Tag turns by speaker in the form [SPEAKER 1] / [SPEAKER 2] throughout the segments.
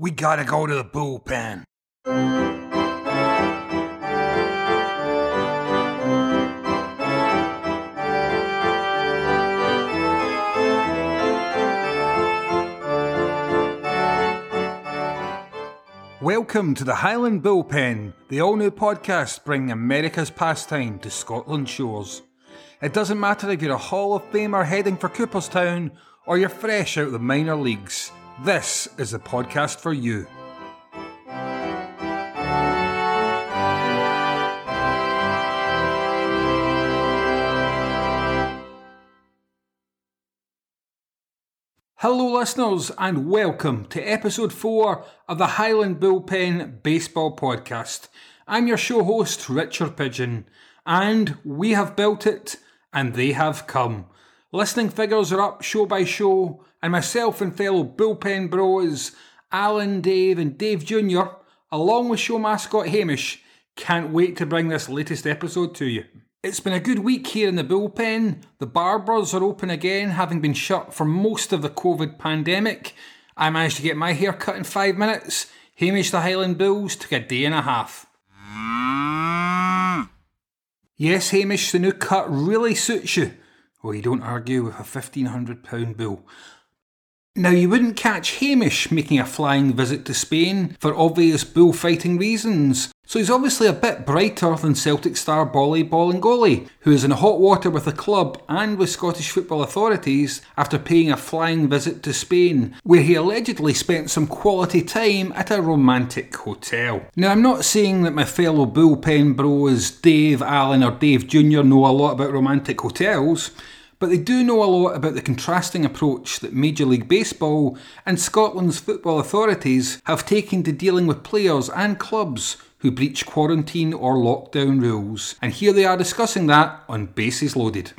[SPEAKER 1] We gotta go to the bullpen. Welcome to the Highland Bullpen, the all new podcast bringing America's pastime to Scotland shores. It doesn't matter if you're a Hall of Famer heading for Cooperstown or you're fresh out of the minor leagues, this is the podcast for you. Hello, listeners, and welcome to episode 4 of the Highland Bullpen Baseball Podcast. I'm your show host, Richard Pigeon, and we have built it, and they have come. Listening figures are up show by show, and myself and fellow Bullpen bros, Alan, Dave, and Dave Jr., along with show mascot Hamish, can't wait to bring this latest episode to you. It's been a good week here in the bullpen. The barbers are open again, having been shut for most of the COVID pandemic. I managed to get my hair cut in five minutes. Hamish the Highland Bulls took a day and a half. Yes, Hamish, the new cut really suits you. Well, you don't argue with a £1,500 bill. Now, you wouldn't catch Hamish making a flying visit to Spain for obvious bullfighting reasons, so he's obviously a bit brighter than Celtic star Boli Bolingoli, who is in hot water with the club and with Scottish football authorities after paying a flying visit to Spain, where he allegedly spent some quality time at a romantic hotel. Now, I'm not saying that my fellow bullpen bros Dave Alan or Dave Jr. know a lot about romantic hotels but they do know a lot about the contrasting approach that Major League Baseball and Scotland's football authorities have taken to dealing with players and clubs who breach quarantine or lockdown rules. And here they are discussing that on Bases Loaded.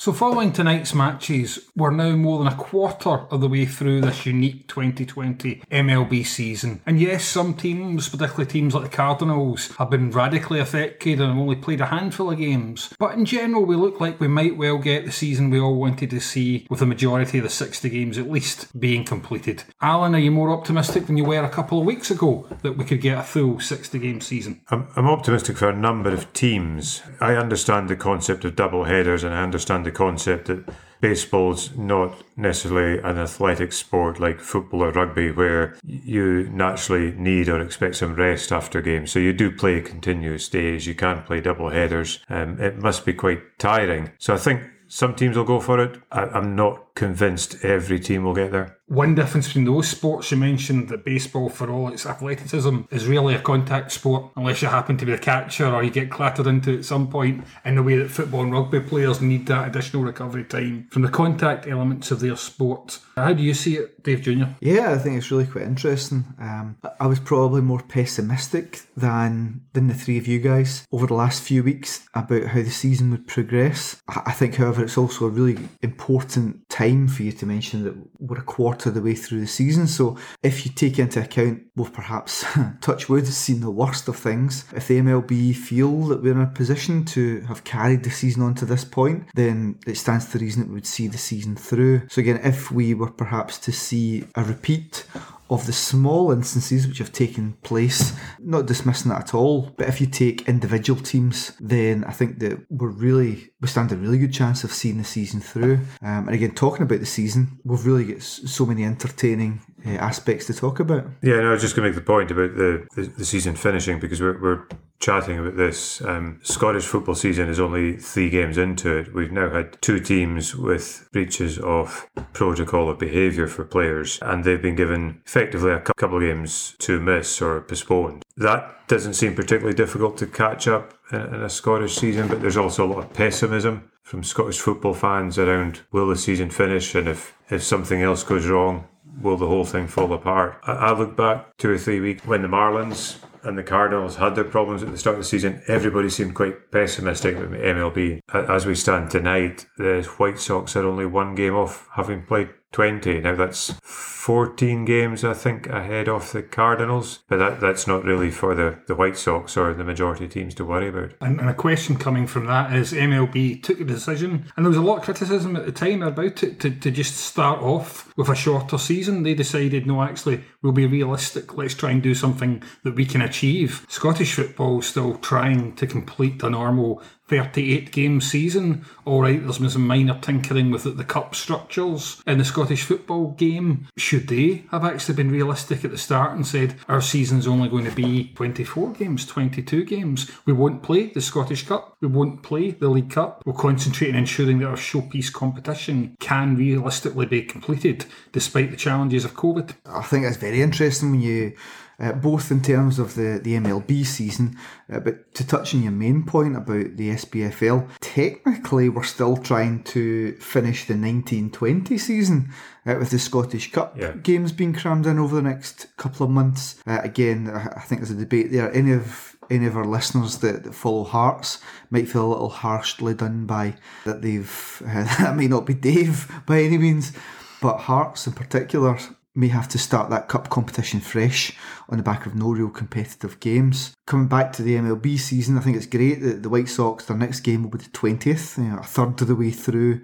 [SPEAKER 1] So, following tonight's matches, we're now more than a quarter of the way through this unique 2020 MLB season. And yes, some teams, particularly teams like the Cardinals, have been radically affected and have only played a handful of games. But in general, we look like we might well get the season we all wanted to see, with the majority of the 60 games at least being completed. Alan, are you more optimistic than you were a couple of weeks ago that we could get a full 60 game season?
[SPEAKER 2] I'm, I'm optimistic for a number of teams. I understand the concept of double headers and I understand the the concept that baseball's not necessarily an athletic sport like football or rugby where you naturally need or expect some rest after games. So you do play continuous days. You can't play double headers. Um, it must be quite tiring. So I think some teams will go for it. I, I'm not convinced every team will get there.
[SPEAKER 1] One difference between those sports you mentioned that baseball, for all its athleticism, is really a contact sport, unless you happen to be a catcher or you get clattered into at some point, in the way that football and rugby players need that additional recovery time from the contact elements of their sport. How do you see it, Dave Jr.?
[SPEAKER 3] Yeah, I think it's really quite interesting. Um, I was probably more pessimistic than than the three of you guys over the last few weeks about how the season would progress. I think, however, it's also a really important time for you to mention that we're a quarter of the way through the season. So if you take into account, we've perhaps, touch wood, seen the worst of things. If the MLB feel that we're in a position to have carried the season on to this point, then it stands to reason that we would see the season through. So again, if we were perhaps to see a repeat of the small instances which have taken place, not dismissing that at all, but if you take individual teams, then I think that we're really, we stand a really good chance of seeing the season through. Um, and again, talking about the season, we've really got so many entertaining uh, aspects to talk about.
[SPEAKER 2] Yeah, no, I was just going to make the point about the, the, the season finishing because we're, we're chatting about this. Um, Scottish football season is only three games into it. We've now had two teams with breaches of protocol of behaviour for players, and they've been given effectively a couple of games to miss or postponed. That doesn't seem particularly difficult to catch up in, in a Scottish season, but there's also a lot of pessimism from Scottish football fans around will the season finish and if, if something else goes wrong, will the whole thing fall apart? I, I look back two or three weeks when the Marlins and the Cardinals had their problems at the start of the season, everybody seemed quite pessimistic about MLB. As we stand tonight, the White Sox are only one game off having played 20. Now that's 14 games, I think, ahead of the Cardinals, but that, that's not really for the, the White Sox or the majority of teams to worry about.
[SPEAKER 1] And, and a question coming from that is MLB took a decision, and there was a lot of criticism at the time about it, to, to just start off with a shorter season. They decided, no, actually, we'll be realistic. Let's try and do something that we can achieve. Scottish football still trying to complete a normal 38 game season. All right, there's been some minor tinkering with the cup structures in the Scottish football game. Should they have actually been realistic at the start and said our season's only going to be 24 games, 22 games? We won't play the Scottish Cup, we won't play the League Cup. We'll concentrate on ensuring that our showpiece competition can realistically be completed despite the challenges of COVID.
[SPEAKER 3] I think it's very interesting when you uh, both in terms of the, the MLB season, uh, but to touch on your main point about the SPFL, technically we're still trying to finish the 1920 season uh, with the Scottish Cup
[SPEAKER 2] Yeah.
[SPEAKER 3] games being crammed in over the next couple of months. Uh, again, I I think there's a debate there. Any of any of our listeners that, that follow Hearts might feel a little harshly done by that they've uh, that may not be Dave by any means, but Hearts in particular may have to start that cup competition fresh on the back of no real competitive games. Coming back to the MLB season, I think it's great that the White Sox, their next game will be the 20th, you know, a third of the way through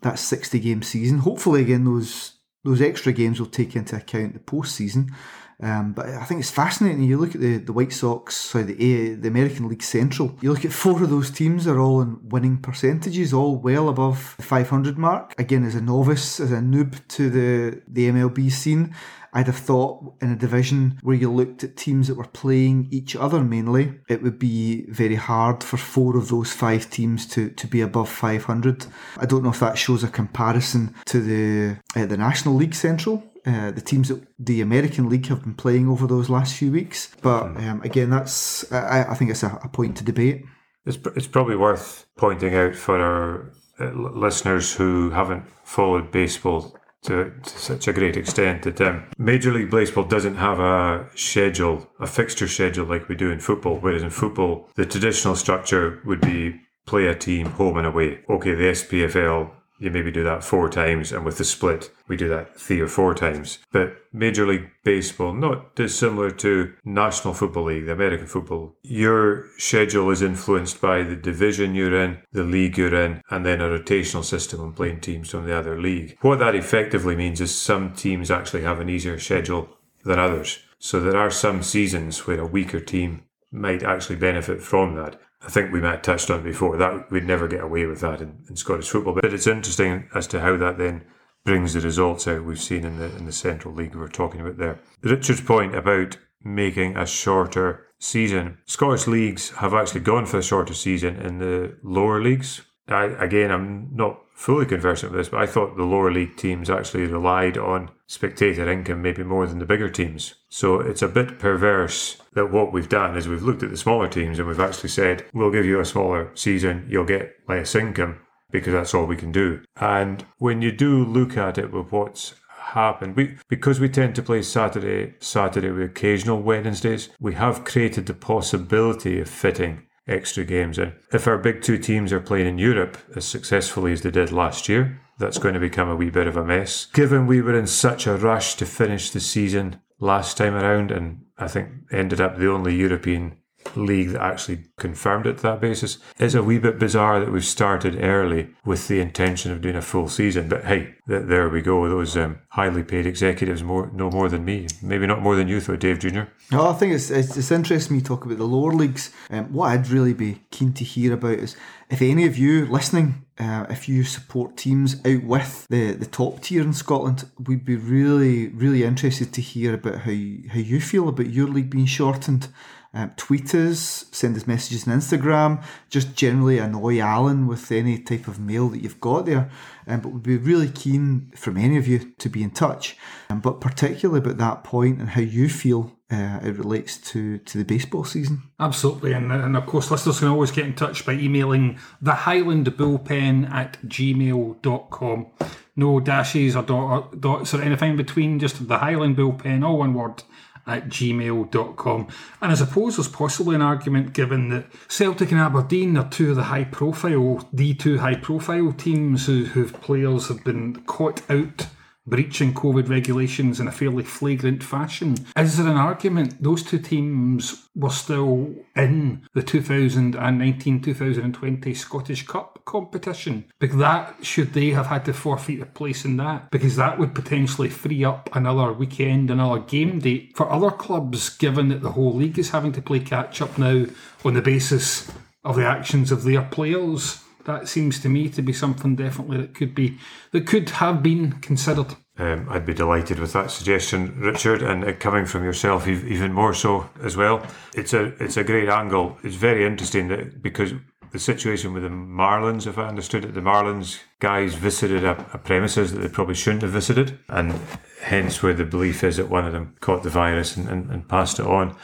[SPEAKER 3] that 60 game season. Hopefully, again, those those extra games will take into account the postseason. Um, but I think it's fascinating. You look at the, the White Sox, sorry, the the American League Central. You look at four of those teams are all in winning percentages, all well above the 500 mark. Again, as a novice, as a noob to the the MLB scene, I'd have thought in a division where you looked at teams that were playing each other mainly, it would be very hard for four of those five teams to, to be above 500. I don't know if that shows a comparison to the uh, the National League Central. Uh, the teams that the American League have been playing over those last few weeks, but um, again, that's I, I think it's a, a point to debate.
[SPEAKER 2] It's, it's probably worth pointing out for our uh, listeners who haven't followed baseball to, to such a great extent that um, Major League Baseball doesn't have a schedule, a fixture schedule like we do in football. Whereas in football, the traditional structure would be play a team home and away. Okay, the SPFL you maybe do that four times, and with the split, we do that three or four times. But Major League Baseball, not dissimilar to National Football League, the American football, your schedule is influenced by the division you're in, the league you're in, and then a rotational system on playing teams from the other league. What that effectively means is some teams actually have an easier schedule than others. So there are some seasons where a weaker team might actually benefit from that. I think we might have touched on before that we'd never get away with that in, in Scottish football. But it's interesting as to how that then brings the results out we've seen in the in the Central League we were talking about there. Richard's point about making a shorter season. Scottish leagues have actually gone for a shorter season in the lower leagues. I, again, I'm not fully conversant with this, but I thought the lower league teams actually relied on spectator income maybe more than the bigger teams. So it's a bit perverse that what we've done is we've looked at the smaller teams and we've actually said, we'll give you a smaller season, you'll get less income because that's all we can do. And when you do look at it with what's happened, we because we tend to play Saturday, Saturday with occasional Wednesdays, we have created the possibility of fitting extra games in. If our big two teams are playing in Europe as successfully as they did last year, that's going to become a wee bit of a mess. Given we were in such a rush to finish the season last time around, and I think ended up the only European league that actually confirmed it to that basis, it's a wee bit bizarre that we've started early with the intention of doing a full season. But hey, th- there we go. Those um, highly paid executives more know more than me. Maybe not more than you, though, Dave Jr.
[SPEAKER 3] No, I think it's, it's, it's interesting me talk about the lower leagues. Um, what I'd really be keen to hear about is if any of you listening, uh, if you support teams out with the, the top tier in Scotland, we'd be really, really interested to hear about how you, how you feel about your league being shortened. Um, tweet us, send us messages on Instagram, just generally annoy Alan with any type of mail that you've got there. Um, but we'd be really keen from any of you to be in touch, um, but particularly about that point and how you feel uh, it relates to, to the baseball season.
[SPEAKER 1] Absolutely, and, and of course, listeners can always get in touch by emailing the Highland Bullpen at gmail.com. No dashes or dot, dots or anything between, just the Highland Bullpen, all one word, at gmail.com. And I suppose there's possibly an argument given that Celtic and Aberdeen are two of the high profile, the two high profile teams who, whose players have been caught out breaching COVID regulations in a fairly flagrant fashion. Is there an argument those two teams were still in the 2019 2020 Scottish Cup competition? Because that, should they have had to forfeit a place in that? Because that would potentially free up another weekend, another game date for other clubs, given that the whole league is having to play catch up now on the basis of the actions of their players that seems to me to be something definitely that could be that could have been considered.
[SPEAKER 2] Um, I'd be delighted with that suggestion, Richard, and uh, coming from yourself even more so as well. It's a it's a great angle. It's very interesting that because the situation with the Marlins, if I understood it, the Marlins guys visited a, a premises that they probably shouldn't have visited, and hence where the belief is that one of them caught the virus and, and, and passed it on.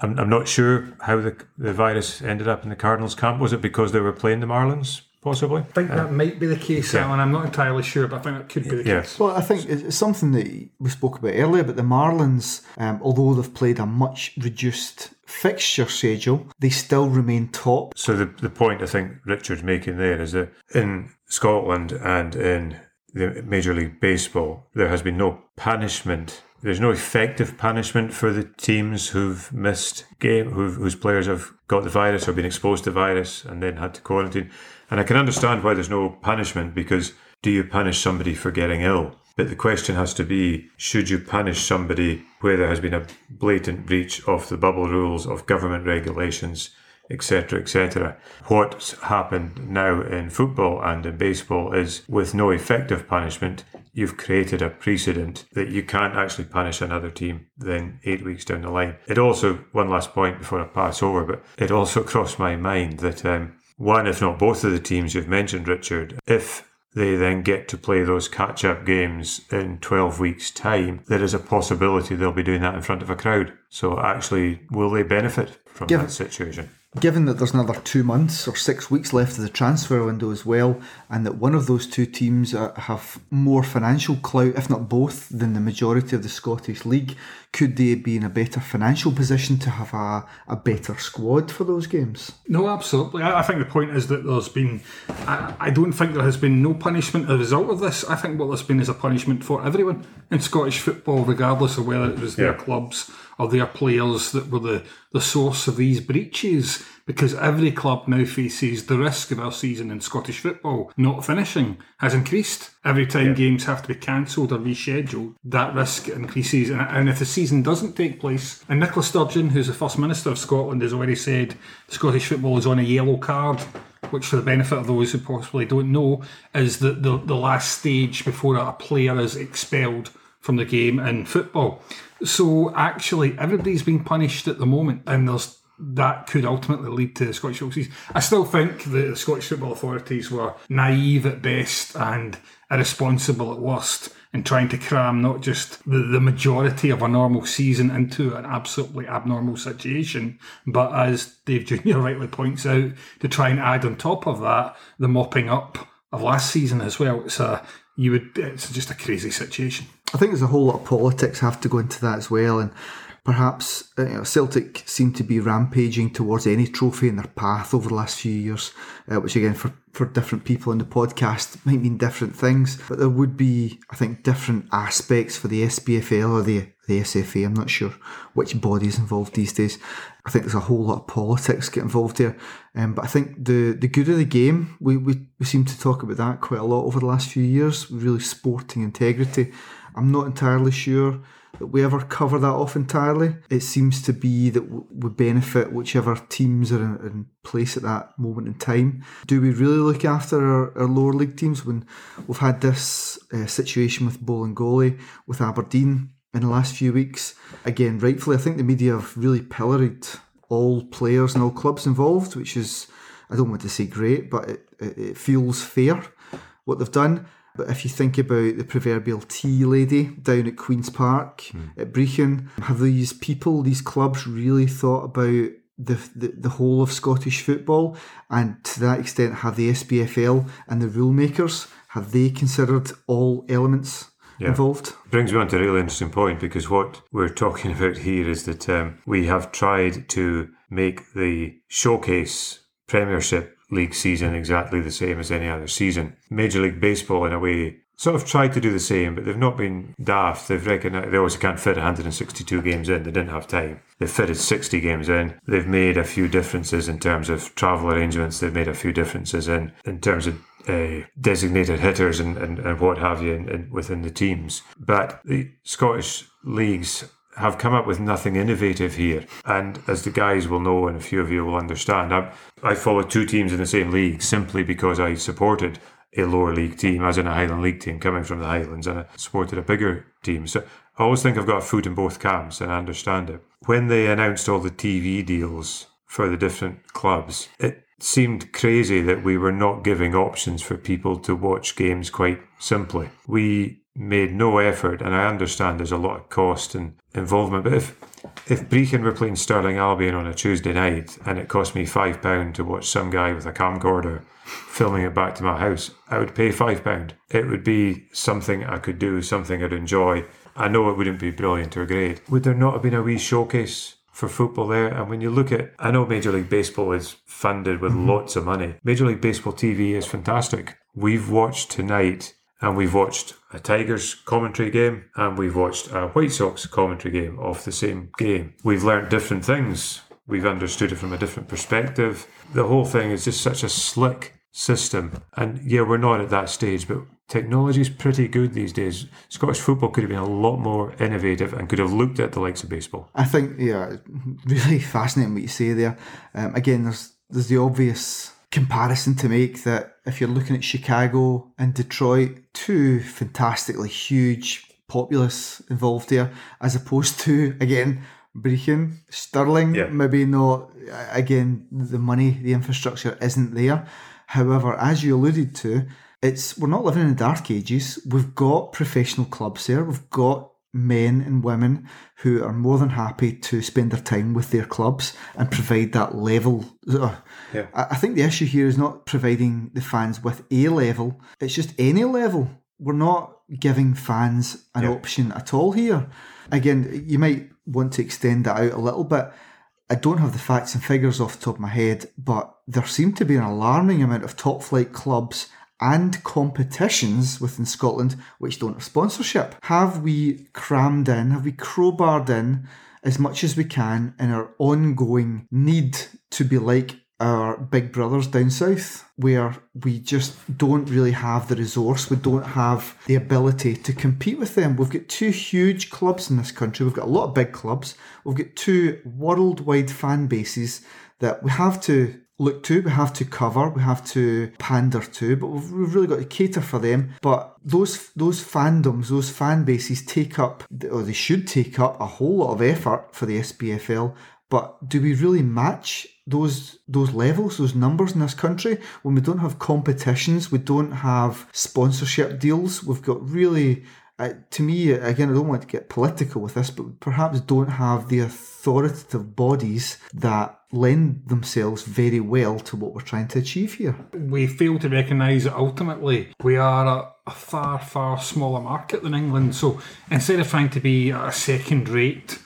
[SPEAKER 2] I'm, I'm not sure how the, the virus ended up in the Cardinals camp. Was it because they were playing the Marlins? Possibly.
[SPEAKER 1] I think that might be the case, yeah. Alan. I'm not entirely sure, but I think that could be the yes. case.
[SPEAKER 3] Well, I think it's something that we spoke about earlier. But the Marlins, um, although they've played a much reduced fixture schedule, they still remain top.
[SPEAKER 2] So the the point I think Richard's making there is that in Scotland and in the Major League Baseball, there has been no punishment there's no effective punishment for the teams who've missed game, who've, whose players have got the virus or been exposed to the virus and then had to quarantine. And I can understand why there's no punishment because do you punish somebody for getting ill? But the question has to be should you punish somebody where there has been a blatant breach of the bubble rules, of government regulations, etc., etc. What's happened now in football and in baseball is with no effective punishment, you've created a precedent that you can't actually punish another team then eight weeks down the line. It also, one last point before I pass over, but it also crossed my mind that um, one, if not both of the teams you've mentioned, Richard, if they then get to play those catch up games in 12 weeks' time, there is a possibility they'll be doing that in front of a crowd. So, actually, will they benefit from Given, that situation?
[SPEAKER 3] Given that there's another two months or six weeks left of the transfer window as well, and that one of those two teams uh, have more financial clout, if not both, than the majority of the Scottish League, could they be in a better financial position to have a, a better squad for those games?
[SPEAKER 1] No, absolutely. I, I think the point is that there's been, I, I, don't think there has been no punishment as a result of this. I think what there's been is a punishment for everyone in Scottish football, regardless of whether it was yeah. their clubs or their players that were the, the source of these breaches because every club now faces the risk of our season in Scottish football not finishing has increased. Every time yeah. games have to be cancelled or rescheduled, that risk increases. And, and if the season doesn't take place, and Nicola Sturgeon, who's the First Minister of Scotland, has already said Scottish football is on a yellow card which for the benefit of those who possibly don't know, is the, the, the last stage before a player is expelled from the game in football. So actually, everybody's being punished at the moment, and there's that could ultimately lead to the Scottish football season. I still think the Scottish football authorities were naive at best and irresponsible at worst in trying to cram not just the, the majority of a normal season into an absolutely abnormal situation, but as Dave Jr. rightly points out, to try and add on top of that the mopping up of last season as well. It's a you would it's just a crazy situation.
[SPEAKER 3] I think there's a whole lot of politics have to go into that as well, and perhaps you know, Celtic seem to be rampaging towards any trophy in their path over the last few years, uh, which again for for different people in the podcast might mean different things. But there would be, I think, different aspects for the SPFL or the the SFA. I'm not sure which body is involved these days. I think there's a whole lot of politics get involved here. Um, but I think the, the good of the game, we, we, we seem to talk about that quite a lot over the last few years, really sporting integrity. I'm not entirely sure that we ever cover that off entirely. It seems to be that we benefit whichever teams are in, in, place at that moment in time. Do we really look after our, our lower league teams when we've had this uh, situation with Bolingoli, with Aberdeen in the last few weeks? Again, rightfully, I think the media have really pilloried all players and all clubs involved, which is, I don't want to say great, but it, it, it feels fair what they've done. But if you think about the proverbial tea lady down at Queen's Park mm. at Brechin, have these people, these clubs really thought about the, the, the whole of Scottish football? And to that extent, have the SPFL and the rule makers, have they considered all elements yeah. involved.
[SPEAKER 2] Brings me on to a really interesting point because what we're talking about here is that um, we have tried to make the showcase Premiership league season exactly the same as any other season. Major League Baseball, in a way, sort of tried to do the same, but they've not been daft. They've recognised they obviously can't fit 162 games in. They didn't have time. They've fitted 60 games in. They've made a few differences in terms of travel arrangements. They've made a few differences in in terms of uh, designated hitters and, and, and what have you in, in, within the teams. But the Scottish leagues have come up with nothing innovative here. And as the guys will know, and a few of you will understand, I, I followed two teams in the same league simply because I supported a lower league team, as in a Highland League team coming from the Highlands, and I supported a bigger team. So I always think I've got food in both camps, and I understand it. When they announced all the TV deals for the different clubs, it seemed crazy that we were not giving options for people to watch games quite simply. We made no effort, and I understand there's a lot of cost and involvement, but if if Brechin were playing Stirling Albion on a Tuesday night and it cost me five pound to watch some guy with a camcorder filming it back to my house, I would pay five pound. It would be something I could do, something I'd enjoy. I know it wouldn't be brilliant or great. Would there not have been a wee showcase for football there. And when you look at, I know Major League Baseball is funded with mm-hmm. lots of money. Major League Baseball TV is fantastic. We've watched tonight and we've watched a Tigers commentary game and we've watched a White Sox commentary game of the same game. We've learnt different things. We've understood it from a different perspective. The whole thing is just such a slick system. And yeah, we're not at that stage, but technology is pretty good these days. Scottish football could have been a lot more innovative and could have looked at the likes of baseball.
[SPEAKER 3] I think, yeah, really fascinating what you say there. Um, again, there's there's the obvious comparison to make that if you're looking at Chicago and Detroit, two fantastically huge populace involved here, as opposed to again Brechin, Stirling, yeah. maybe not. Again, the money, the infrastructure isn't there. However, as you alluded to, it's we're not living in the dark ages. We've got professional clubs there. We've got men and women who are more than happy to spend their time with their clubs and provide that level. Yeah. I think the issue here is not providing the fans with a level, it's just any level. We're not giving fans an yeah. option at all here. Again, you might want to extend that out a little bit. I don't have the facts and figures off the top of my head, but there seem to be an alarming amount of top flight clubs and competitions within Scotland which don't have sponsorship. Have we crammed in, have we crowbarred in as much as we can in our ongoing need to be like our big brothers down south, where we just don't really have the resource, we don't have the ability to compete with them. We've got two huge clubs in this country, we've got a lot of big clubs, we've got two worldwide fan bases that we have to look to, we have to cover, we have to pander to, but we've, really got to cater for them. But those those fandoms, those fan bases take up, or they should take up, a whole lot of effort for the SPFL. But do we really match those those levels, those numbers in this country when we don't have competitions, we don't have sponsorship deals? We've got really to me, again, I don't want to get political with this, but perhaps don't have the authoritative bodies that lend themselves very well to what we're trying to achieve here.
[SPEAKER 1] We fail to recognise that ultimately we are a, a, far, far smaller market than England. So instead of trying to be a second rate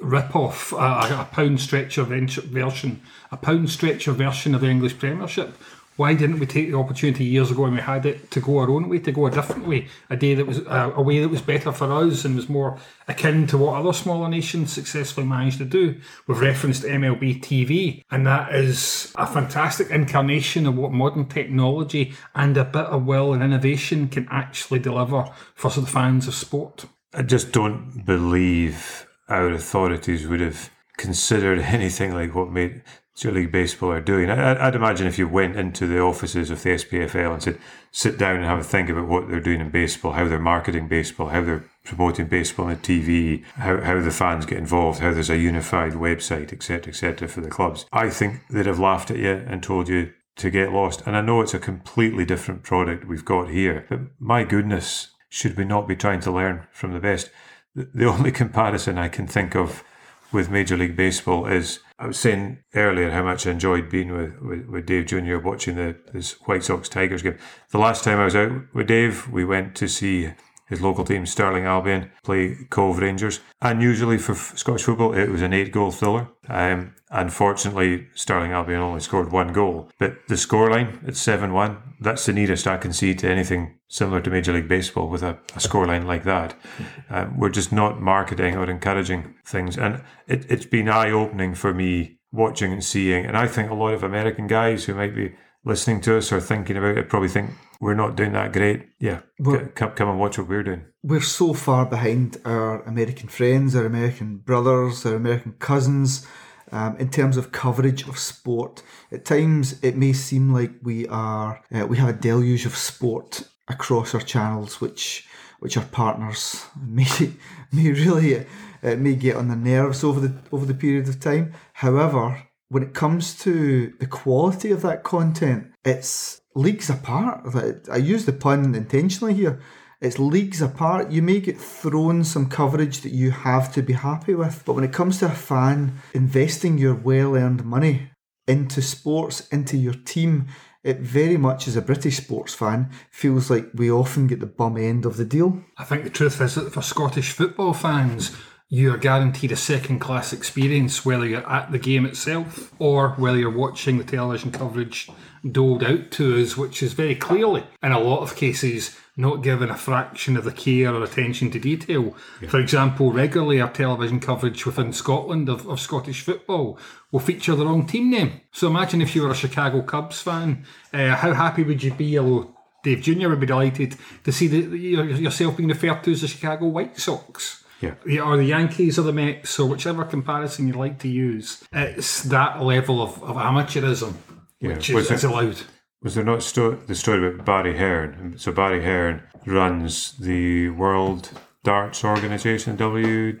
[SPEAKER 1] rip off, a, a pound stretcher version, a pound stretcher version of the English Premiership, why didn't we take the opportunity years ago when we had it to go our own way, to go a different way, a day that was uh, a way that was better for us and was more akin to what other smaller nations successfully managed to do? We've referenced MLB TV, and that is a fantastic incarnation of what modern technology and a bit of will and innovation can actually deliver for the fans of sport.
[SPEAKER 2] I just don't believe our authorities would have considered anything like what Major League Baseball are doing. I, would imagine if you went into the offices of the SPFL and said, sit down and have a think about what they're doing in baseball, how they're marketing baseball, how they're promoting baseball on the TV, how, how the fans get involved, how there's a unified website, etc., etc., for the clubs. I think they'd have laughed at you and told you to get lost. And I know it's a completely different product we've got here, but my goodness, should we not be trying to learn from the best? The only comparison I can think of with Major League Baseball is I was saying earlier how much I enjoyed being with, with, with Dave Jr. watching the this White Sox Tigers game. The last time I was out with Dave, we went to see his local team, Stirling Albion, play Cove Rangers. And usually for Scottish football, it was an eight goal thriller. Um, unfortunately, Stirling Albion only scored one goal. But the scoreline, it's 7 1. That's the nearest I can see to anything similar to Major League Baseball with a, a scoreline like that. Um, we're just not marketing or encouraging things. And it, it's been eye opening for me watching and seeing. And I think a lot of American guys who might be listening to us or thinking about it probably think we're not doing that great. Yeah, come, come and watch what we're doing.
[SPEAKER 3] We're so far behind our American friends, our American brothers, our American cousins. Um, in terms of coverage of sport, at times it may seem like we are uh, we have a deluge of sport across our channels, which which our partners may may really uh, may get on the nerves over the over the period of time. However, when it comes to the quality of that content, it's leagues apart. I use the pun intentionally here. It's leagues apart. You may get thrown some coverage that you have to be happy with, but when it comes to a fan investing your well earned money into sports, into your team, it very much as a British sports fan feels like we often get the bum end of the deal.
[SPEAKER 1] I think the truth is that for Scottish football fans, you are guaranteed a second class experience whether you're at the game itself or whether you're watching the television coverage doled out to us, which is very clearly, in a lot of cases, not given a fraction of the care or attention to detail. Yeah. For example, regularly our television coverage within Scotland of, of Scottish football will feature the wrong team name. So imagine if you were a Chicago Cubs fan, uh, how happy would you be, although Dave Jr. would be delighted to see the, yourself being referred to as the Chicago White Sox?
[SPEAKER 2] Yeah.
[SPEAKER 1] Or the Yankees or the Mets, or whichever comparison you like to use. It's that level of, of amateurism yeah. which is, is allowed.
[SPEAKER 2] Was there not sto- the story about Barry Hearn? So Barry Hearn runs the World Darts Organization, WDO.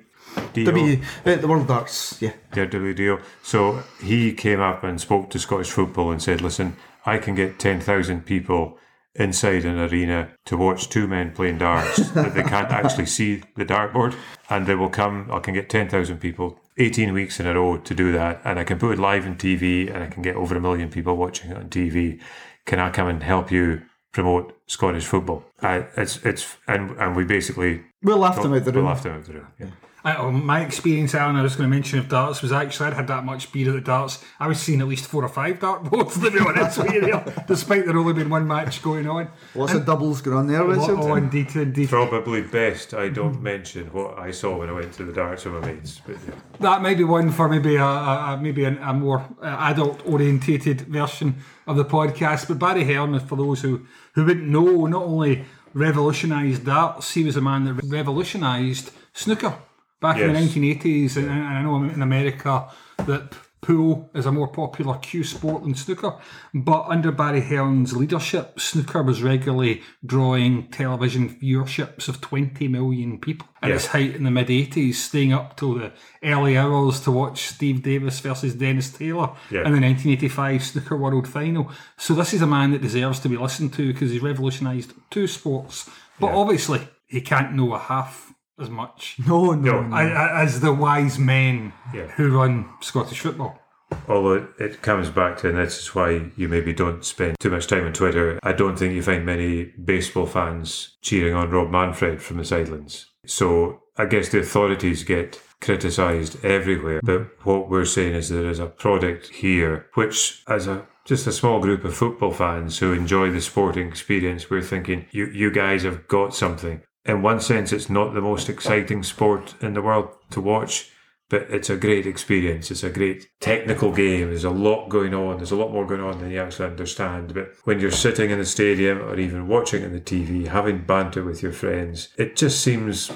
[SPEAKER 3] W, uh, the World Darts, yeah.
[SPEAKER 2] Yeah, WDO. So he came up and spoke to Scottish football and said, listen, I can get 10,000 people inside an arena to watch two men playing darts, but they can't actually see the dartboard. And they will come, I can get 10,000 people 18 weeks in a row to do that. And I can put it live on TV and I can get over a million people watching it on TV. Can I come and help you promote Scottish football? I, it's, it's, and, and we basically.
[SPEAKER 3] We'll laugh them out the room.
[SPEAKER 2] We'll laugh them out the room, yeah.
[SPEAKER 1] I, my experience, Alan, I was going to mention of darts was actually I'd had that much beer at the darts. I was seeing at least four or five dartboards to be honest with you, there, despite there only been one match going on.
[SPEAKER 3] Lots and, of doubles going on there, Richard.
[SPEAKER 1] Oh, indeed, indeed.
[SPEAKER 2] Probably best I don't mention what I saw when I went to the darts with my mates. But, yeah.
[SPEAKER 1] That might be one for maybe a, a maybe a, a more uh, adult orientated version of the podcast. But Barry Hearn, for those who who wouldn't know, not only revolutionised darts, he was a man that revolutionised snooker back yes. in the 1980s, and, and I know in America that pool is a more popular cue sport than snooker. But under Barry Hearn's leadership, snooker was regularly drawing television viewerships of 20 million people at yeah. its height in the mid 80s, staying up till the early hours to watch Steve Davis versus Dennis Taylor yeah. in the 1985 Snooker World Final. So this is a man that deserves to be listened to because he's revolutionised two sports. But yeah. obviously, he can't know a half as much.
[SPEAKER 3] No, no, no.
[SPEAKER 1] As the wise men yeah. who run Scottish football.
[SPEAKER 2] Although it comes back to, and this is why you maybe don't spend too much time on Twitter, I don't think you find many baseball fans cheering on Rob Manfred from the sidelines. So I guess the authorities get criticised everywhere. But what we're saying is there is a product here which, as a just a small group of football fans who enjoy the sporting experience, we're thinking you you guys have got something in one sense, it's not the most exciting sport in the world to watch, but it's a great experience. It's a great technical game. There's a lot going on. There's a lot more going on than you actually understand. But when you're sitting in the stadium or even watching on the TV, having banter with your friends, it just seems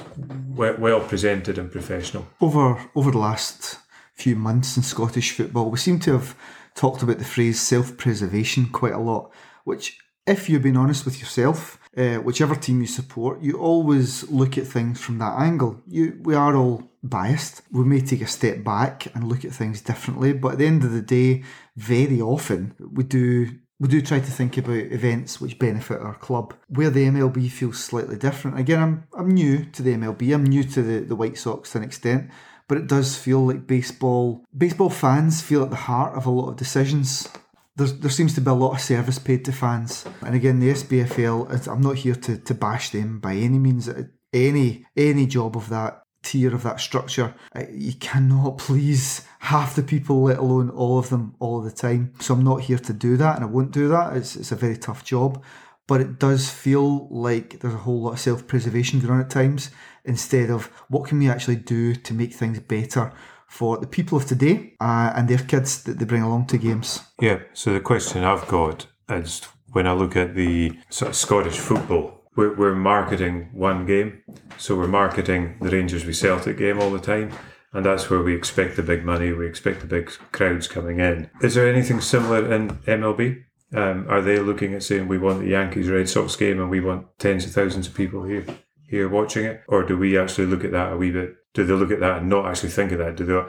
[SPEAKER 2] well presented and professional.
[SPEAKER 3] Over over the last few months in Scottish football, we seem to have talked about the phrase self-preservation quite a lot, which, if you've been honest with yourself, uh, whichever team you support, you always look at things from that angle. You, we are all biased. We may take a step back and look at things differently, but at the end of the day, very often we do we do try to think about events which benefit our club. Where the MLB feels slightly different. Again, I'm I'm new to the MLB. I'm new to the, the White Sox to an extent, but it does feel like baseball baseball fans feel at the heart of a lot of decisions there's, there seems to be a lot of service paid to fans. And again, the SPFL, I'm not here to, to bash them by any means. Any any job of that tier of that structure, you cannot please half the people, let alone all of them, all the time. So I'm not here to do that, and I won't do that. It's, it's a very tough job, but it does feel like there's a whole lot of self preservation going on at times instead of what can we actually do to make things better for the people of today uh, and their kids that they bring along to games.
[SPEAKER 2] Yeah, so the question I've got is when I look at the sort of Scottish football, we're, we're marketing one game. So we're marketing the Rangers v Celtic game all the time. And that's where we expect the big money, we expect the big crowds coming in. Is there anything similar in MLB? Um, are they looking at saying we want the Yankees Red Sox game and we want tens of thousands of people here here watching it, or do we actually look at that a wee bit? Do they look at that and not actually think of that? Do they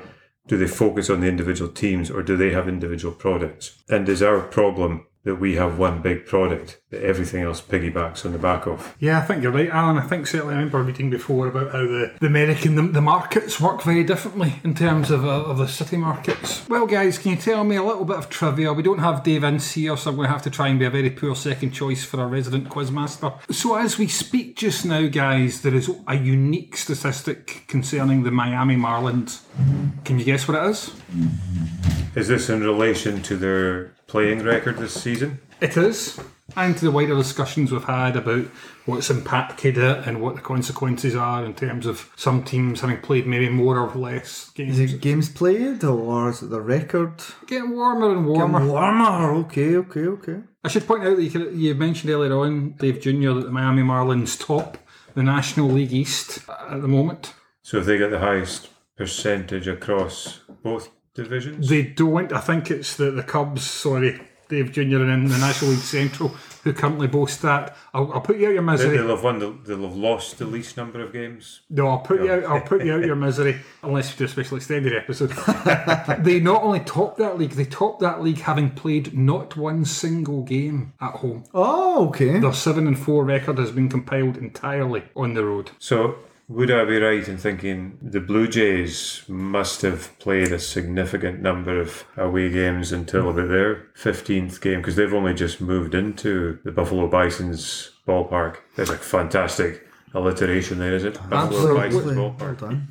[SPEAKER 2] do they focus on the individual teams, or do they have individual products? And is our problem that we have one big product that everything else piggybacks on the back of.
[SPEAKER 1] Yeah, I think you're right, Alan. I think certainly I remember reading before about how the, the American, the, the markets work very differently in terms of, uh, of the city markets. Well, guys, can you tell me a little bit of trivia? We don't have Dave Ince here, so I'm going to have to try and be a very poor second choice for our resident quizmaster. So, as we speak just now, guys, there is a unique statistic concerning the Miami Marlins. Can you guess what it is?
[SPEAKER 2] Is this in relation to their playing record this season?
[SPEAKER 1] It is. And to the wider discussions we've had about what's impacted it and what the consequences are in terms of some teams having played maybe more or less games.
[SPEAKER 3] Is it games played or is it the record?
[SPEAKER 1] Getting warmer and warmer.
[SPEAKER 3] Getting warmer. Okay, okay, okay.
[SPEAKER 1] I should point out that you, could, you mentioned earlier on, Dave Jr., that the Miami Marlins top the National League East at the moment.
[SPEAKER 2] So if they get the highest percentage across both divisions?
[SPEAKER 1] They don't. I think it's the, the Cubs, sorry, Dave Jr. and in the National League Central who currently boast that. I'll, I'll put you out your misery.
[SPEAKER 2] They'll have won. The, they'll have lost the least number of games.
[SPEAKER 1] No, I'll put no. you out. I'll put you out your misery unless you do a special extended episode. they not only top that league, they top that league having played not one single game at home.
[SPEAKER 3] Oh, okay.
[SPEAKER 1] Their seven and four record has been compiled entirely on the road.
[SPEAKER 2] So would I be right in thinking the Blue Jays must have played a significant number of away games until about their 15th game because they've only just moved into the Buffalo Bison's ballpark? There's a fantastic alliteration there, is it?
[SPEAKER 1] Absolutely. Well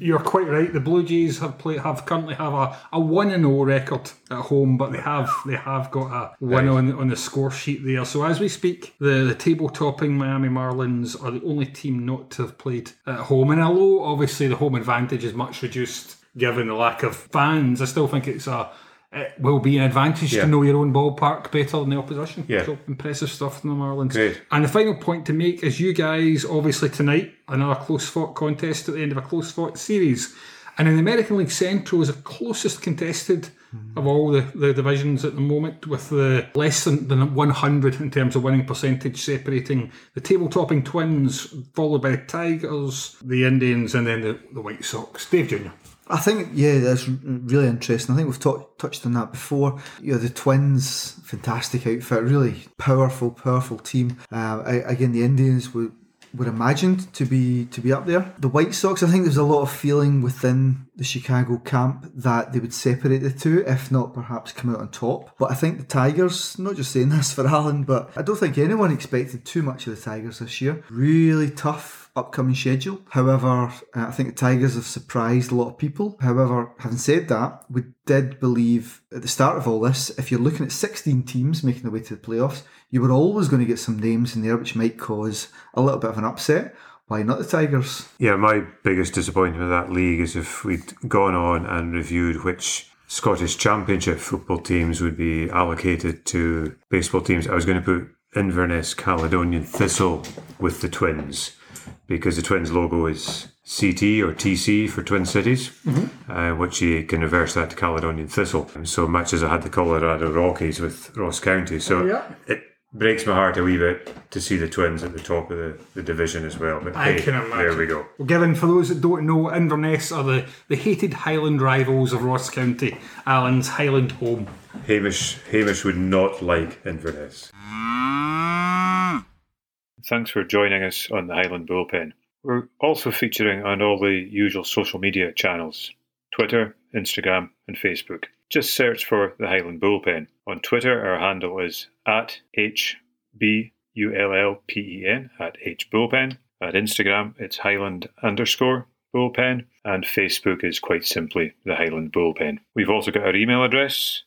[SPEAKER 1] You're quite right. The Blue Jays have played have currently have a, a one and zero record at home, but they have they have got a one right. on on the score sheet there. So as we speak, the the table topping Miami Marlins are the only team not to have played at home. And although obviously the home advantage is much reduced given the lack of fans, I still think it's a it will be an advantage yeah. to know your own ballpark better than the opposition.
[SPEAKER 2] Yeah.
[SPEAKER 1] So impressive stuff from the Marlins.
[SPEAKER 2] Great.
[SPEAKER 1] And the final point to make is you guys, obviously tonight, another close fought contest at the end of a close fought series. And in the American League Central is the closest contested mm-hmm. of all the, the divisions at the moment, with the less than, than 100 in terms of winning percentage separating the table topping Twins, followed by the Tigers, the Indians, and then the, the White Sox. Dave Jr.
[SPEAKER 3] I think yeah, that's really interesting. I think we've touched on that before. You know, the Twins, fantastic outfit, really powerful, powerful team. Uh, again, the Indians were were imagined to be to be up there. The White Sox, I think there's a lot of feeling within the Chicago camp that they would separate the two, if not perhaps come out on top. But I think the Tigers, not just saying this for Alan, but I don't think anyone expected too much of the Tigers this year. Really tough upcoming schedule. However, uh, I think the Tigers have surprised a lot of people. However, having said that, we did believe at the start of all this, if you're looking at 16 teams making their way to the playoffs, you were always going to get some names in there which might cause a little bit of an upset. Why not the Tigers?
[SPEAKER 2] Yeah, my biggest disappointment with that league is if we'd gone on and reviewed which Scottish Championship football teams would be allocated to baseball teams. I was going to put Inverness Caledonian Thistle with the Twins because the Twins logo is CT or TC for Twin Cities, mm-hmm. uh, which you can reverse that to Caledonian Thistle. So much as I had the Colorado Rockies with Ross County. So yeah. it breaks my heart a wee bit to see the Twins at the top of the, the division as well. But I hey, can imagine. There we go.
[SPEAKER 1] Well, given for those that don't know, Inverness are the, the hated Highland rivals of Ross County, Alan's Highland home.
[SPEAKER 2] Hamish Hamish would not like Inverness. Thanks for joining us on the Highland Bullpen. We're also featuring on all the usual social media channels Twitter, Instagram, and Facebook. just search for the Highland Bullpen. On Twitter, our handle is at HBULLPEN, at HBullpen. At Instagram, it's Highland underscore Bullpen. And Facebook is quite simply the Highland Bullpen. We've also got our email address,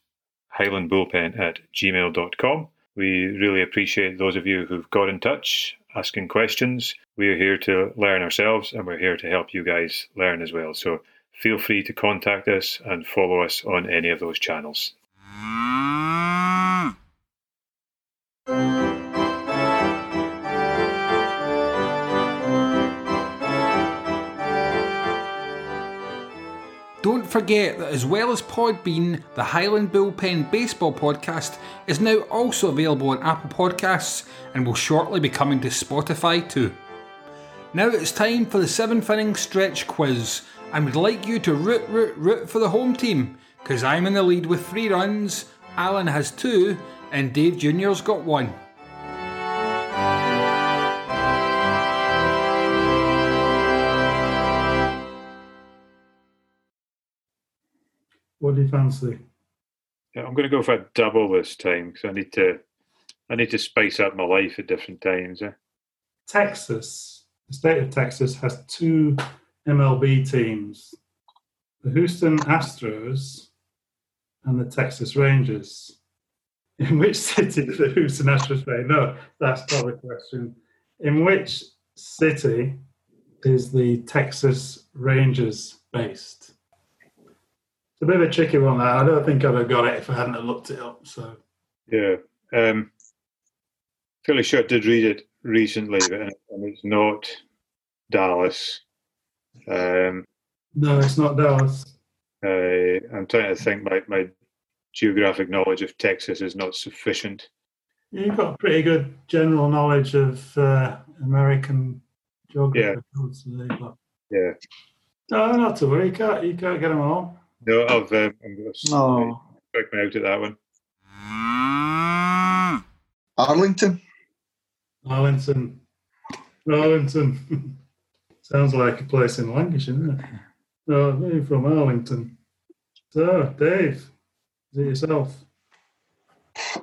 [SPEAKER 2] highlandbullpen at gmail.com. We really appreciate those of you who've got in touch, asking questions. We're here to learn ourselves and we're here to help you guys learn as well. So feel free to contact us and follow us on any of those channels.
[SPEAKER 1] Forget that as well as Podbean, the Highland Bullpen Baseball Podcast is now also available on Apple Podcasts and will shortly be coming to Spotify too. Now it's time for the seventh inning stretch quiz, and we'd like you to root, root, root for the home team, because I'm in the lead with three runs, Alan has two, and Dave Jr.'s got one.
[SPEAKER 4] What do you fancy?
[SPEAKER 2] Yeah, I'm going to go for a double this time because I need to. I need to spice up my life at different times. Eh?
[SPEAKER 4] Texas, the state of Texas has two MLB teams the Houston Astros and the Texas Rangers. In which city do the Houston Astros play? No, that's not the question. In which city is the Texas Rangers based? It's a bit of a tricky one. I don't think I'd have got it if I hadn't looked it up. So
[SPEAKER 2] Yeah, um, fairly sure I did read it recently, but and it's not Dallas. Um,
[SPEAKER 4] no, it's not Dallas.
[SPEAKER 2] I, I'm trying to think. My my geographic knowledge of Texas is not sufficient.
[SPEAKER 4] You've got pretty good general knowledge of uh, American geography.
[SPEAKER 2] Yeah.
[SPEAKER 4] I would say, but-
[SPEAKER 2] Yeah.
[SPEAKER 4] No, not to worry. You can't, you can't get them all.
[SPEAKER 2] No, I've um, I'm going to
[SPEAKER 3] Oh,
[SPEAKER 2] check me out at that one.
[SPEAKER 3] Arlington.
[SPEAKER 4] Arlington. Arlington. Sounds like a place in Lancashire, doesn't it? No, me from Arlington. So, Dave, is it yourself?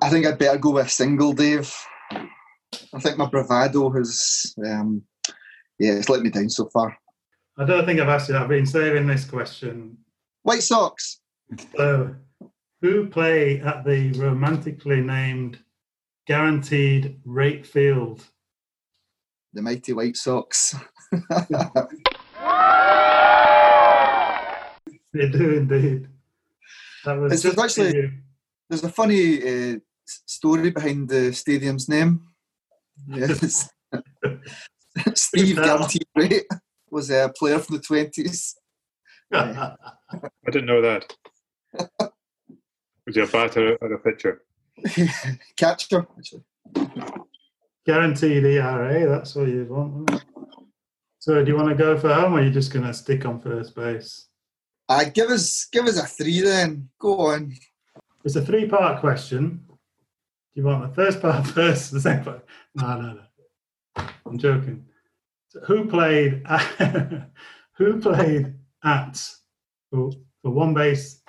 [SPEAKER 3] I think I'd better go with single, Dave. I think my bravado has, um, yeah, it's let me down so far.
[SPEAKER 4] I don't think I've asked you that. I've been saving this question.
[SPEAKER 3] White Sox.
[SPEAKER 4] So, who play at the romantically named Guaranteed Rate Field?
[SPEAKER 3] The mighty White Sox.
[SPEAKER 4] They do indeed. That was
[SPEAKER 3] It's
[SPEAKER 4] just
[SPEAKER 3] actually-
[SPEAKER 4] you.
[SPEAKER 3] There's a funny uh, story behind the stadium's name. Yes. Steve? Guaranteed Rate was a player from the 20s.
[SPEAKER 2] I didn't know that. Was he a batter or a pitcher?
[SPEAKER 3] Catcher, actually.
[SPEAKER 4] Guaranteed ERA, that's what you want. So, do you want to go for home or are you just going to stick on first base?
[SPEAKER 3] Uh, give us give us a three then. Go on.
[SPEAKER 4] It's a three part question. Do you want the first part first, the second part? No, no, no. I'm joking. So who played who played at for, for one base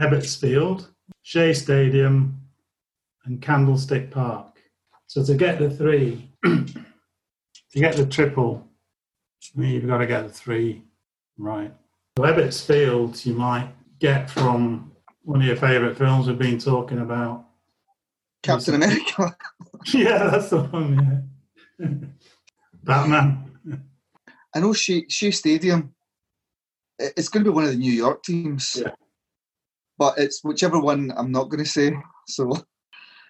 [SPEAKER 4] Ebbets Field, Shea Stadium, and Candlestick Park? So to get the three, to get the triple, you've got to get the three right. So Ebbets Field, you might get from one of your favourite films we've been talking about.
[SPEAKER 3] Captain America.
[SPEAKER 4] yeah, that's the one. Yeah, Batman.
[SPEAKER 3] I know Shea, Shea Stadium. I- It's going to be one of the New York teams.
[SPEAKER 4] Yeah.
[SPEAKER 3] But it's whichever one I'm not going to say. So,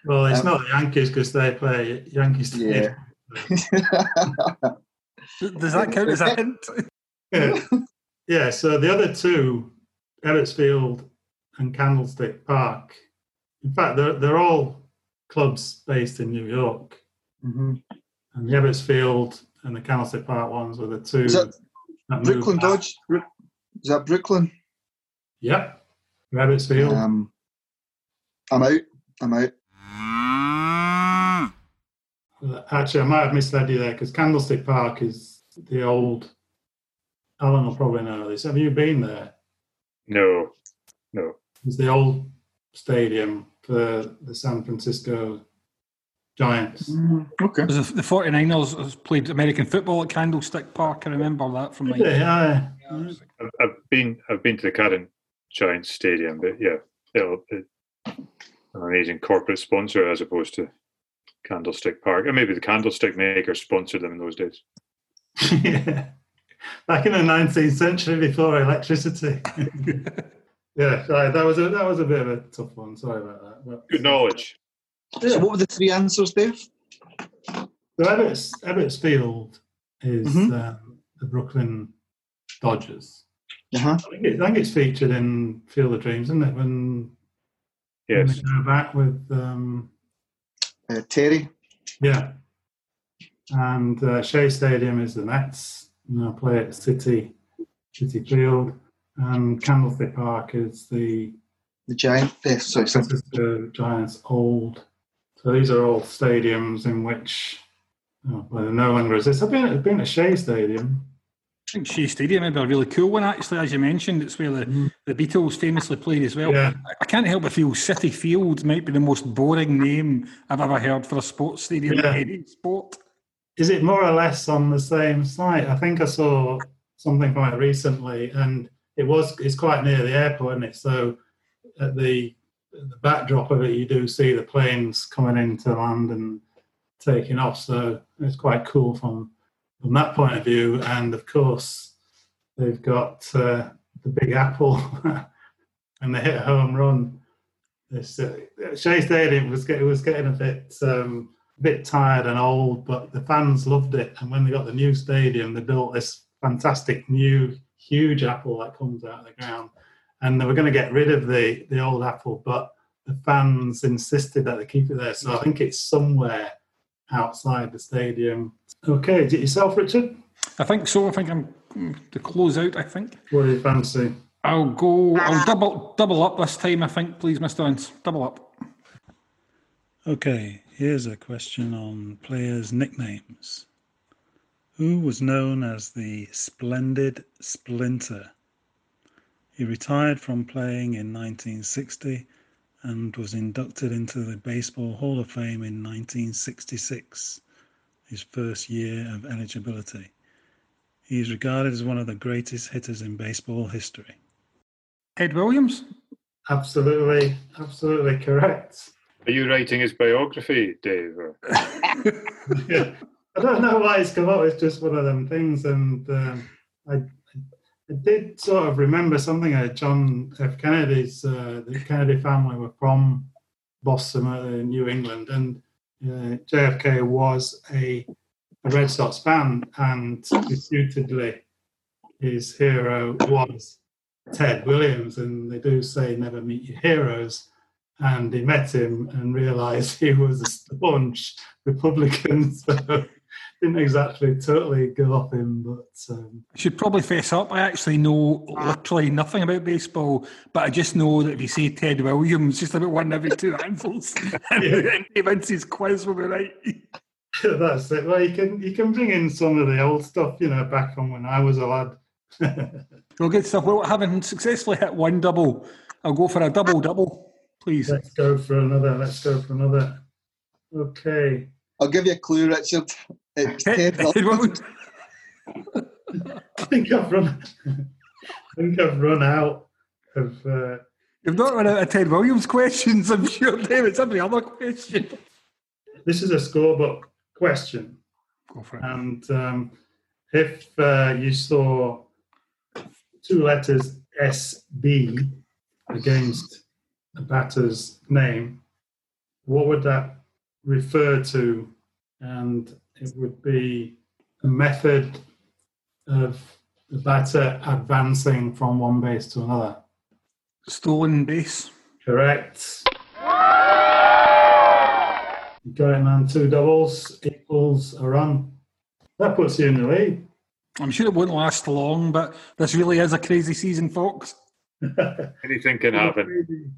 [SPEAKER 4] Well, it's
[SPEAKER 3] Um,
[SPEAKER 4] not the Yankees because they play at Yankees.
[SPEAKER 3] yeah.
[SPEAKER 1] Does that count as a hint?
[SPEAKER 4] yeah. Yeah, So the other two, Ebbets Field and Candlestick Park. In fact, they're they're all clubs based in New York,
[SPEAKER 3] Mhm.
[SPEAKER 4] and the Ebbets Field and the Candlestick Park ones were the two.
[SPEAKER 3] Is that
[SPEAKER 4] that
[SPEAKER 3] Brooklyn. Dodge? Brook- Is that Brooklyn?
[SPEAKER 4] Yep. Ebbets Field.
[SPEAKER 3] Um, I'm out. I'm out.
[SPEAKER 4] Actually, I might have misled you there because Candlestick Park is the old. Alan will probably know this. Have you been there?
[SPEAKER 2] No, no.
[SPEAKER 4] It's the old stadium for the San Francisco Giants.
[SPEAKER 3] Mm, okay.
[SPEAKER 1] The, the 49ers played American football at Candlestick Park. I remember that from like.
[SPEAKER 4] Yeah,
[SPEAKER 2] I've, I've been I've been to the current Giants Stadium, but yeah, it'll, it, an amazing corporate sponsor as opposed to Candlestick Park, or maybe the Candlestick maker sponsored them in those days.
[SPEAKER 4] yeah. Back in the 19th century, before electricity. yeah, sorry, that was a that was a bit of a tough one. Sorry about that. But,
[SPEAKER 2] Good knowledge.
[SPEAKER 3] So, what were the three answers, Dave?
[SPEAKER 4] So Ebbets, Ebbets Field is
[SPEAKER 3] Mhm.
[SPEAKER 4] um, the Brooklyn Dodgers.
[SPEAKER 3] Uh huh.
[SPEAKER 4] I think, it, I think it's featured in Field of Dreams, isn't it? When, when
[SPEAKER 2] Yes.
[SPEAKER 4] they go back with um,
[SPEAKER 3] Uh, Terry.
[SPEAKER 4] yeah, and uh, Shea Stadium is the Mets. You know, play at Citi Citi Field, and Candlestick Park is the
[SPEAKER 3] The Giant. Uh, sorry,
[SPEAKER 4] San
[SPEAKER 3] sorry.
[SPEAKER 4] Francisco Giants old. So these are all stadiums in which oh, well, they no longer exist. I've been, I've been at Shea Stadium.
[SPEAKER 1] I think Shea Stadium would be a really cool one, actually, as you mentioned. It's where the, mm-hmm. the Beatles famously played as well.
[SPEAKER 4] Yeah.
[SPEAKER 1] I- can't help but feel Citi Field might be the most boring name I've ever heard for a sports stadium
[SPEAKER 4] Yeah.
[SPEAKER 1] in any sport.
[SPEAKER 4] Is it more or less on the same site? I think I saw something it recently, and it was it's quite near the airport, isn't it? So at the the backdrop of it, you do see the planes coming into land and taking off. So it's quite cool from from that point of view. And of course, they've got uh, the Big Apple, and they hit a home run. This uh, Shea Stadium was get, was getting a bit. Um, a bit tired and old, but the fans loved it. And when they got the new stadium, they built this fantastic new huge apple that comes out of the ground. And they were going to get rid of the the old apple, but the fans insisted that they keep it there. So I think it's somewhere outside the stadium. Okay, is it yourself, Richard?
[SPEAKER 1] I think so. I think I'm to close out. I think
[SPEAKER 4] What do you fancy?
[SPEAKER 1] I'll go. I'll double double up this time. I think, please, Mister Ince, double up.
[SPEAKER 5] Okay, here's a question on players' nicknames. Who was known as the Splendid Splinter? He retired from playing in 1960 and was inducted into the Baseball Hall of Fame in 1966, his first year of eligibility. He is regarded as one of the greatest hitters in baseball history.
[SPEAKER 1] Ted Williams.
[SPEAKER 4] Absolutely, absolutely correct.
[SPEAKER 2] Are you writing his biography, Dave?
[SPEAKER 4] Yeah. I don't know why it's come up. It's just one of them things, and um, I, I did sort of remember something. Uh, John F. Kennedy's, uh, the Kennedy family were from Boston, uh, New England, and uh, JFK was a, a Red Sox fan, and reputedly his hero was Ted Williams, and they do say never meet your heroes. And he met him and realised he was a staunch Republican, so didn't exactly totally go off him. But um,
[SPEAKER 1] I should probably face up. I actually know literally nothing about baseball, but I just know that if you say Ted Williams, just about one every two answers, and Dave Ince's quiz will be right.
[SPEAKER 4] that's it. Well, you can you can bring in some of the old stuff, you know, back on when I was a lad.
[SPEAKER 1] Well, good stuff. Well, having successfully hit one double, I'll go for a double double, please.
[SPEAKER 4] Let's go for another. Let's go for another. Okay.
[SPEAKER 3] I'll give you a clue, Richard. It's
[SPEAKER 1] Ted
[SPEAKER 3] Ted Williams.
[SPEAKER 1] Williams.
[SPEAKER 4] I think I've run. I think I've run out of. Uh,
[SPEAKER 1] You've not run out of Ted Williams questions, I'm sure. It's every other question.
[SPEAKER 4] this is a scorebook question.
[SPEAKER 1] Go for it.
[SPEAKER 4] And um, if uh, you saw two letters SB against a batter's name, what would that refer to? And it would be a method of the batter advancing from one base to another.
[SPEAKER 1] Stolen base.
[SPEAKER 4] Correct. You got it, man. Two doubles equals a run. That puts you in the lead.
[SPEAKER 1] I'm sure it won't last long, but this really is a crazy season, folks.
[SPEAKER 2] Anything can happen.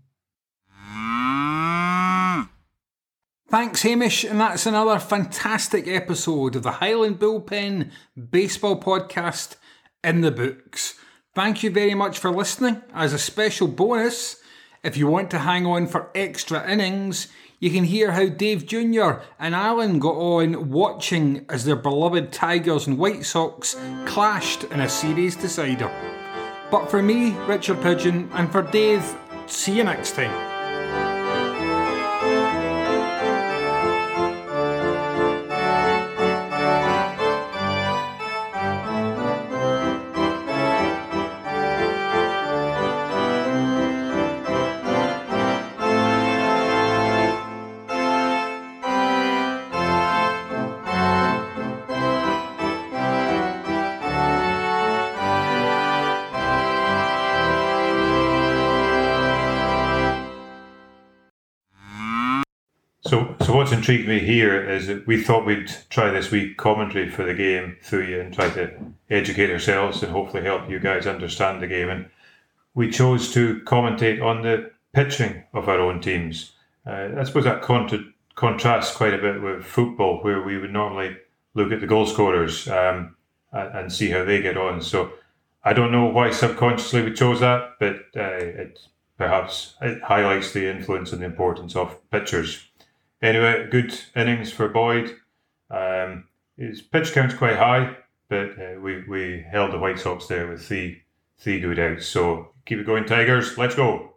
[SPEAKER 1] Thanks, Hamish, and that's another fantastic episode of the Highland Bullpen Baseball Podcast in the books. Thank you very much for listening. As a special bonus, If you want to hang on for extra innings, you can hear how Dave Jr. and Alan got on watching as their beloved Tigers and White Sox clashed in a series decider. But for me, Richard Pigeon, and for Dave, see you next time.
[SPEAKER 2] What's intrigued me here is that we thought we'd try this week commentary for the game through you and try to educate ourselves and hopefully help you guys understand the game. And we chose to commentate on the pitching of our own teams. Uh, I suppose that contra- contrasts quite a bit with football, where we would normally look at the goal scorers um, and, and, see how they get on. So I don't know why subconsciously we chose that, but uh, it perhaps it highlights the influence and the importance of pitchers Anyway, good innings for Boyd. Um, his pitch count's quite high, but uh, we, we held the White Sox there with three three good outs. So keep it going, Tigers. Let's go.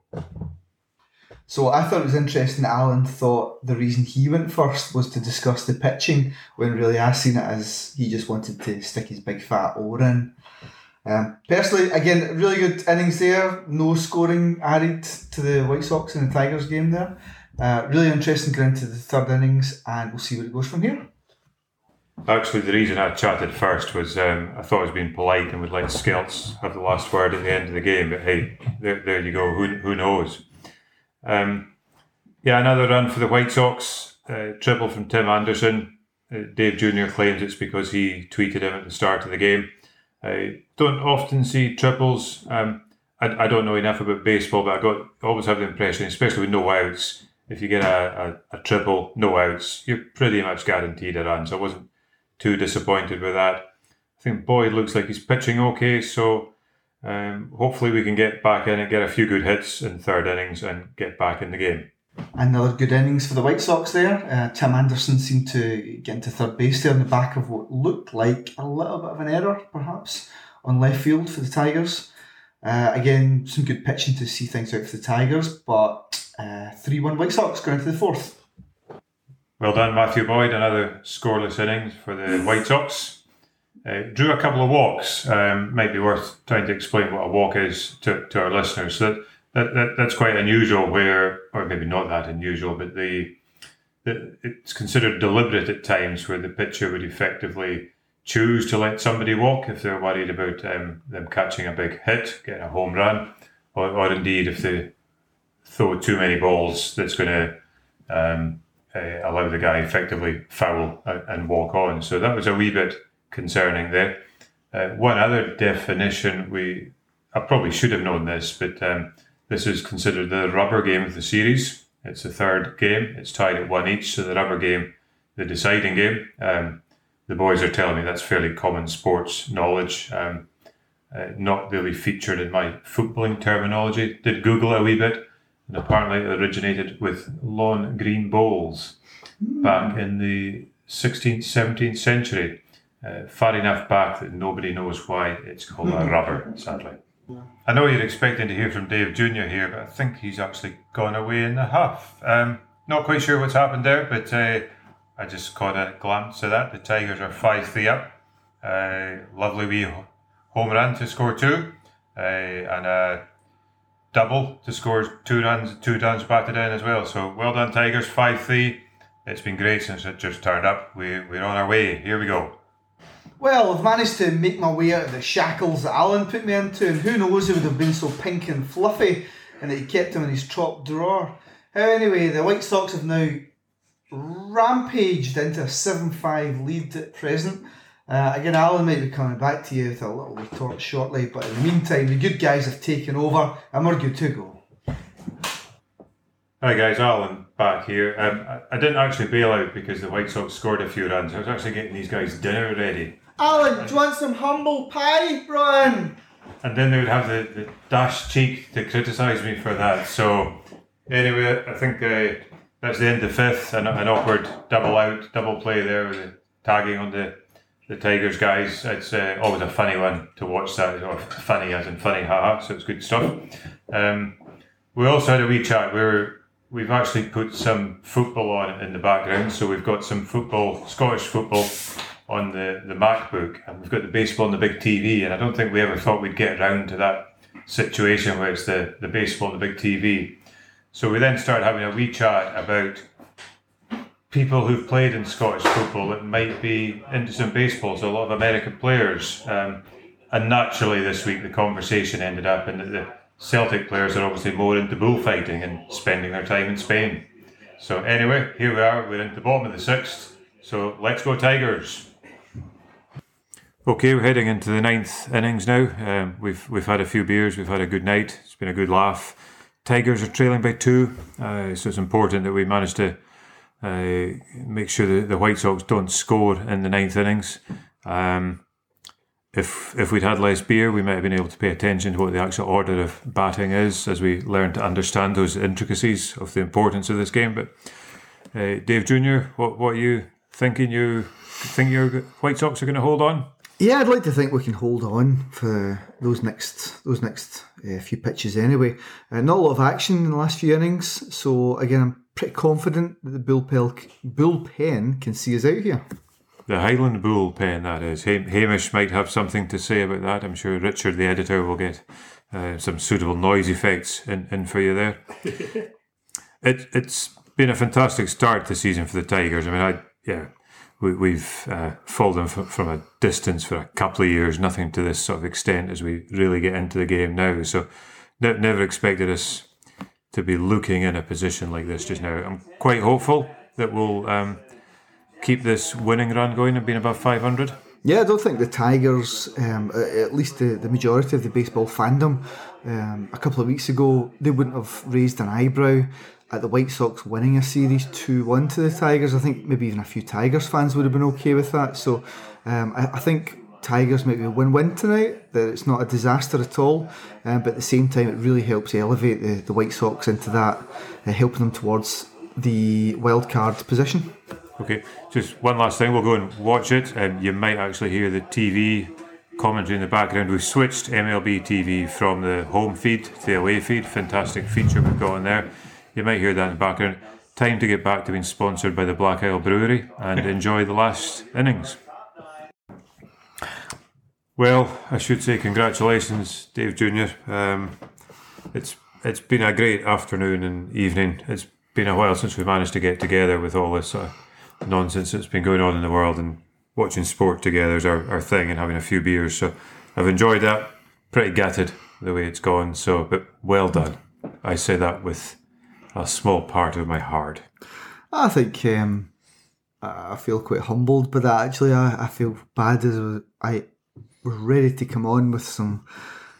[SPEAKER 3] So I thought it was interesting. Alan thought the reason he went first was to discuss the pitching, when really I seen it as he just wanted to stick his big fat oar in. Um, personally, again, really good innings there. No scoring added to the White Sox and the Tigers game there. Uh, really interesting going into the third innings, and we'll see where it goes from here.
[SPEAKER 2] Actually, the reason I chatted first was um, I thought I was being polite and would let Skelts have the last word at the end of the game. But hey, there, there you go. Who, who knows? Um, yeah, another run for the White Sox. Uh, triple from Tim Anderson. Uh, Dave Jr. claims it's because he tweeted him at the start of the game. I don't often see triples. Um, I, I don't know enough about baseball, but I got always have the impression, especially with no outs, if you get a, a, a, triple, no outs, you're pretty much guaranteed a run. So I wasn't too disappointed with that. I think Boyd looks like he's pitching okay, so um, hopefully we can get back in and get a few good hits in third innings and get back in the game.
[SPEAKER 3] Another good innings for the White Sox there. Uh, Tim Anderson seemed to get into third base there on the back of what looked like a little bit of an error, perhaps, on left field for the Tigers. Uh, again, some good pitching to see things out for the Tigers, but uh, 3 1 White Sox going into the fourth.
[SPEAKER 2] Well done, Matthew Boyd. Another scoreless innings for the White Sox. Uh, drew a couple of walks. Um, might be worth trying to explain what a walk is to, to our listeners. That, that, that that's quite unusual. Where, or maybe not that unusual, but the, the it's considered deliberate at times, where the pitcher would effectively choose to let somebody walk if they're worried about um, them catching a big hit, getting a home run, or, or indeed if they throw too many balls that's going to um, uh, allow the guy effectively foul and walk on. So that was a wee bit concerning there. Uh, one other definition we I probably should have known this, but um, this is considered the rubber game of the series. It's the third game. It's tied at one each. So the rubber game, the deciding game. Um, the boys are telling me that's fairly common sports knowledge. Um, uh, not really featured in my footballing terminology. Did Google a wee bit and apparently it originated with lawn green bowls mm. back in the 16th, 17th century. Uh, far enough back that nobody knows why it's called a hmm. rubber, sadly. I know you're expecting to hear from Dave Jr. here, but I think he's actually gone away in the huff. Um, not quite sure what's happened there, but uh, I just caught a glance of that. The Tigers are 5 3 up. Uh, lovely wee home run to score two. Uh, and a double to score two runs, two runs batted in as well. So well done, Tigers, 5 3. It's been great since it just turned up. We, we're on our way. Here we go.
[SPEAKER 3] Well, I've managed to make my way out of the shackles that Alan put me into, and who knows it would have been so pink and fluffy and that he kept them in his top drawer. Anyway, the White Sox have now rampaged into a 7 5 lead at present. Uh, again, Alan might be coming back to you with a little retort shortly, but in the meantime, the good guys have taken over and we're good to go.
[SPEAKER 2] Hi guys, Alan back here. Um, I, I, didn't actually bail out because the White Sox scored a few runs. I was actually getting these guys dinner ready.
[SPEAKER 3] Alan, do you want some humble pie, Brian?
[SPEAKER 2] And then they would have the, the dash cheek to criticise me for that. So Anyway, I think uh, that's the end of fifth. An, an awkward double out, double play there with the tagging on the the Tigers guys. It's uh, always a funny one to watch that, or funny as in funny, haha. So it's good stuff. Um, we also had a wee chat. We're we've actually put some football on in the background. So we've got some football, Scottish football, on the the MacBook, and we've got the baseball on the big TV. And I don't think we ever thought we'd get around to that situation where it's the the baseball on the big TV. So we then started having a wee chat about people who've played in Scottish football that might be into some baseball, so a lot of American players. Um, and naturally, this week the conversation ended up in that the Celtic players are obviously more into bullfighting and spending their time in Spain. So, anyway, here we are, we're into the bottom of the sixth. So, let's go, Tigers. Okay, we're heading into the ninth innings now. Um, we've we've had a few beers, we've had a good night. It's been a good laugh. Tigers are trailing by two, uh, so it's important that we manage to uh, make sure that the White Sox don't score in the ninth innings. Um, if if we'd had less beer, we might have been able to pay attention to what the actual order of batting is as we learn to understand those intricacies of the importance of this game. But uh, Dave Junior, what what are you thinking? You think your White Sox are going to hold on?
[SPEAKER 3] Yeah, I'd like to think we can hold on for those next those next uh, few pitches anyway. Uh, not a lot of action in the last few innings, so again, I'm pretty confident that the bullpen, bullpen can see us out here.
[SPEAKER 2] The Highland bullpen, that is. Hamish might have something to say about that. I'm sure Richard, the editor, will get uh, some suitable noise effects in, in for you there. it, it's been a fantastic start to the season for the Tigers. I mean, I yeah, we, have uh, followed them from, from, a distance for a couple of years, nothing to this sort of extent as we really get into the game now. So, ne- never expected us to be looking in a position like this just now. I'm quite hopeful that we'll um, keep this winning run going and being above 500.
[SPEAKER 3] Yeah, I don't think the Tigers, um, at least the, the majority of the baseball fandom, um, a couple of weeks ago, they wouldn't have raised an eyebrow at the White Sox winning a series 2 1 to the Tigers. I think maybe even a few Tigers fans would have been okay with that. So um, I, I, think Tigers might be a win win tonight, that it's not a disaster at all. Um, but at the same time, it really helps elevate the, the White Sox into that, uh, helping them towards the wild card position.
[SPEAKER 2] Okay, just one last thing. We'll go and watch it. Um, you might actually hear the TV commentary in the background. We've switched MLB TV from the home feed to the away feed. Fantastic feature we've got in there. You might hear that in the background. Time to get back to being sponsored by the Black Isle Brewery and enjoy the last innings. Well, I should say congratulations, Dave Junior. Um, it's it's been a great afternoon and evening. It's been a while since we managed to get together with all this uh, nonsense that's been going on in the world, and watching sport together is our, our thing, and having a few beers. So I've enjoyed that. Pretty gutted the way it's gone. So, but well done. I say that with a small part of my heart.
[SPEAKER 3] I think um, I feel quite humbled by that. Actually, I, I feel bad as I was ready to come on with some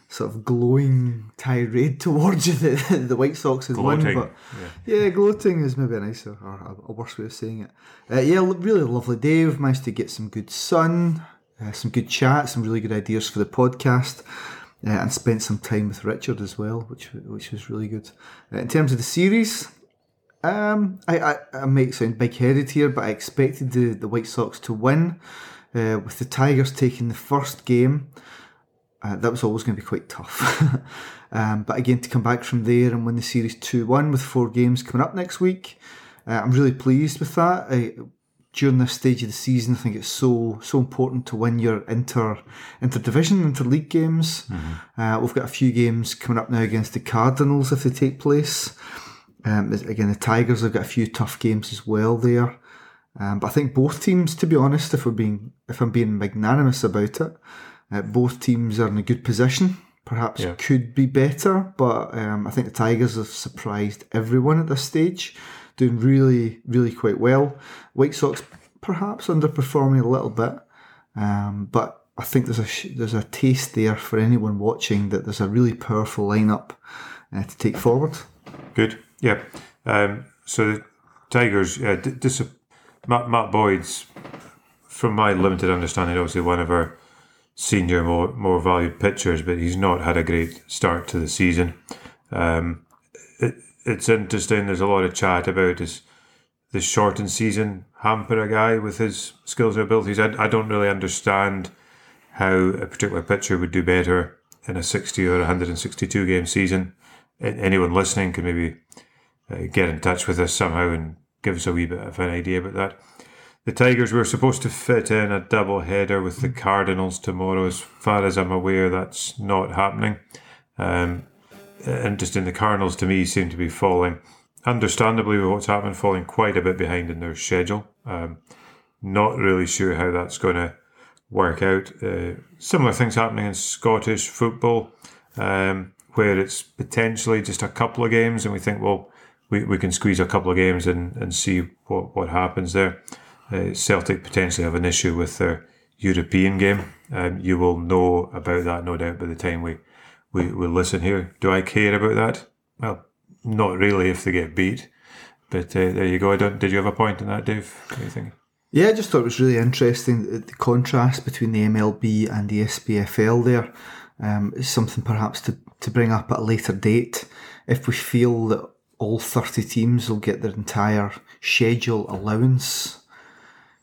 [SPEAKER 3] sort of glowing tirade towards you that the White Sox has gloating. won. But yeah. yeah. gloating is maybe a nicer or a, worse way of saying it. Uh, yeah, really lovely day. We've managed to get some good sun, uh, some good chat, some really good ideas for the podcast uh, and spent some time with Richard as well, which which was really good. Uh, in terms of the series, um, I, I, I might sound big headed here, but I expected the, the White Sox to win, uh, with the Tigers taking the first game. Uh, that was always going to be quite tough. um, but again, to come back from there and win the series 2 1 with four games coming up next week, uh, I'm really pleased with that. I, during this stage of the season. I think it's so so important to win your inter interdivision, interleague games. Mm-hmm. Uh, we've got a few games coming up now against the Cardinals if they take place. Um, again, the Tigers have got a few tough games as well there. Um, but I think both teams, to be honest, if we're being if I'm being magnanimous about it, uh, both teams are in a good position. Perhaps yeah. could be better, but um, I think the Tigers have surprised everyone at this stage doing really, really quite well. White Sox perhaps underperforming a little bit, um, but I think there's a there's a taste there for anyone watching that there's a really powerful lineup uh, to take forward.
[SPEAKER 2] Good, yeah. Um, so the Tigers, yeah, dis- Matt, Matt Boyd's, from my limited understanding, obviously one of our senior, more more valued pitchers, but he's not had a great start to the season. Um, it, it's interesting. There's a lot of chat about this this shortened season hamper a guy with his skills and abilities. I, I don't really understand how a particular pitcher would do better in a 60 or 162 game season. Anyone listening can maybe uh, get in touch with us somehow and give us a wee bit of an idea about that. The Tigers were supposed to fit in a double header with the Cardinals tomorrow. As far as I'm aware, that's not happening. Um, interesting, the Cardinals to me seem to be falling, understandably with what's happened, falling quite a bit behind in their schedule. Um, not really sure how that's going to work out. Uh, similar things happening in Scottish football, um, where it's potentially just a couple of games, and we think, well, we, we can squeeze a couple of games and, and see what, what happens there. Uh, Celtic potentially have an issue with their European game. Um, you will know about that, no doubt, by the time we, we, we listen here. Do I care about that? Well, not really if they get beat. But uh, there you go. I don't, did you have a point on that, Dave?
[SPEAKER 3] Yeah, I just thought it was really interesting the, the contrast between the MLB and the SPFL there. Um, is something perhaps to, to bring up at a later date if we feel that all 30 teams will get their entire schedule allowance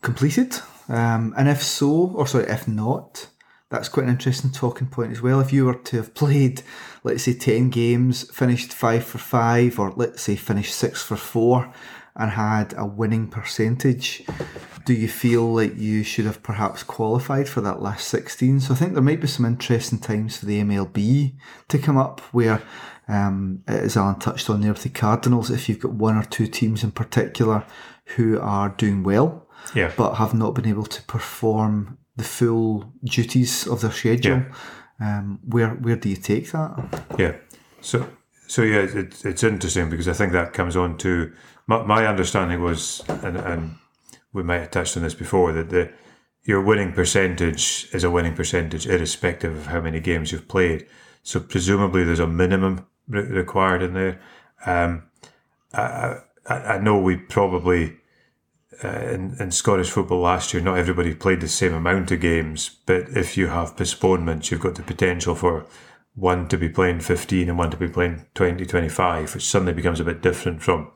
[SPEAKER 3] completed. Um, and if so, or sorry, if not, that's quite an interesting talking point as well. If you were to have played, let's say, 10 games, finished 5 for 5, or let's say finished 6 for 4, and had a winning percentage, do you feel like you should have perhaps qualified for that last 16? So I think there might be some interesting times for the MLB to come up where, um, as Alan touched on there with the Cardinals, if you've got one or two teams in particular who are doing well
[SPEAKER 2] yeah.
[SPEAKER 3] but have not been able to perform the full duties of their schedule. Yeah. Um, where where do you take that?
[SPEAKER 2] Yeah. So so yeah, it's it's interesting because I think that comes on to my, my understanding was, and, and we might have touched on this before, that the your winning percentage is a winning percentage irrespective of how many games you've played. So presumably there's a minimum re- required in there. Um, I, I, I know we probably uh, in, in Scottish football last year, not everybody played the same amount of games, but if you have postponements, you've got the potential for one to be playing 15 and one to be playing 20, 25, which suddenly becomes a bit different from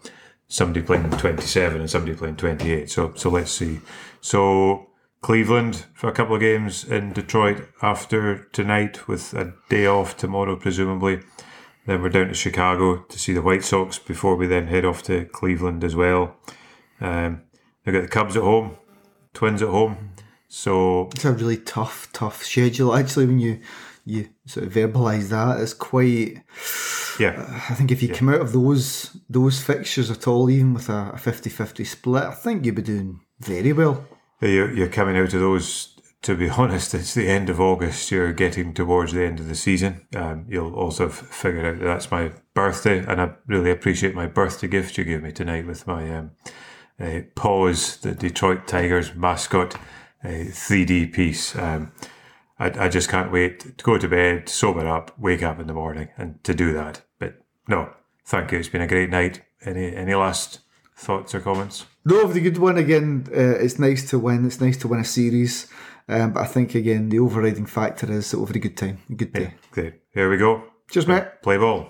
[SPEAKER 2] somebody playing 27 and somebody playing 28. So, so let's see. So Cleveland for a couple of games in Detroit after tonight with a day off tomorrow, presumably. Then we're down to Chicago to see the White Sox before we then head off to Cleveland as well. Um, They've got the Cubs at home, Twins at home. So
[SPEAKER 3] it's a really tough, tough schedule. Actually, when you you sort of verbalise that, it's quite.
[SPEAKER 2] Yeah.
[SPEAKER 3] I think if you yeah. come out of those those fixtures at all, even with a 50-50 split, I think you'd be doing very well.
[SPEAKER 2] You're, you're coming out of those. To be honest, it's the end of August. You're getting towards the end of the season. Um, you'll also figure out that that's my birthday, and I really appreciate my birthday gift you gave me tonight with my um, uh, Paws, the Detroit Tigers mascot, uh, 3D piece. Um, I, I just can't wait to go to bed, sober up, wake up in the morning, and to do that. But no, thank you. It's been a great night. Any any last thoughts or comments?
[SPEAKER 3] No, the good one again. Uh, it's nice to win. It's nice to win a series. Um, but I think again the overriding factor is over a good time, a good day.
[SPEAKER 2] Yeah, great. Here we go.
[SPEAKER 3] Cheers, mate.
[SPEAKER 2] Play ball.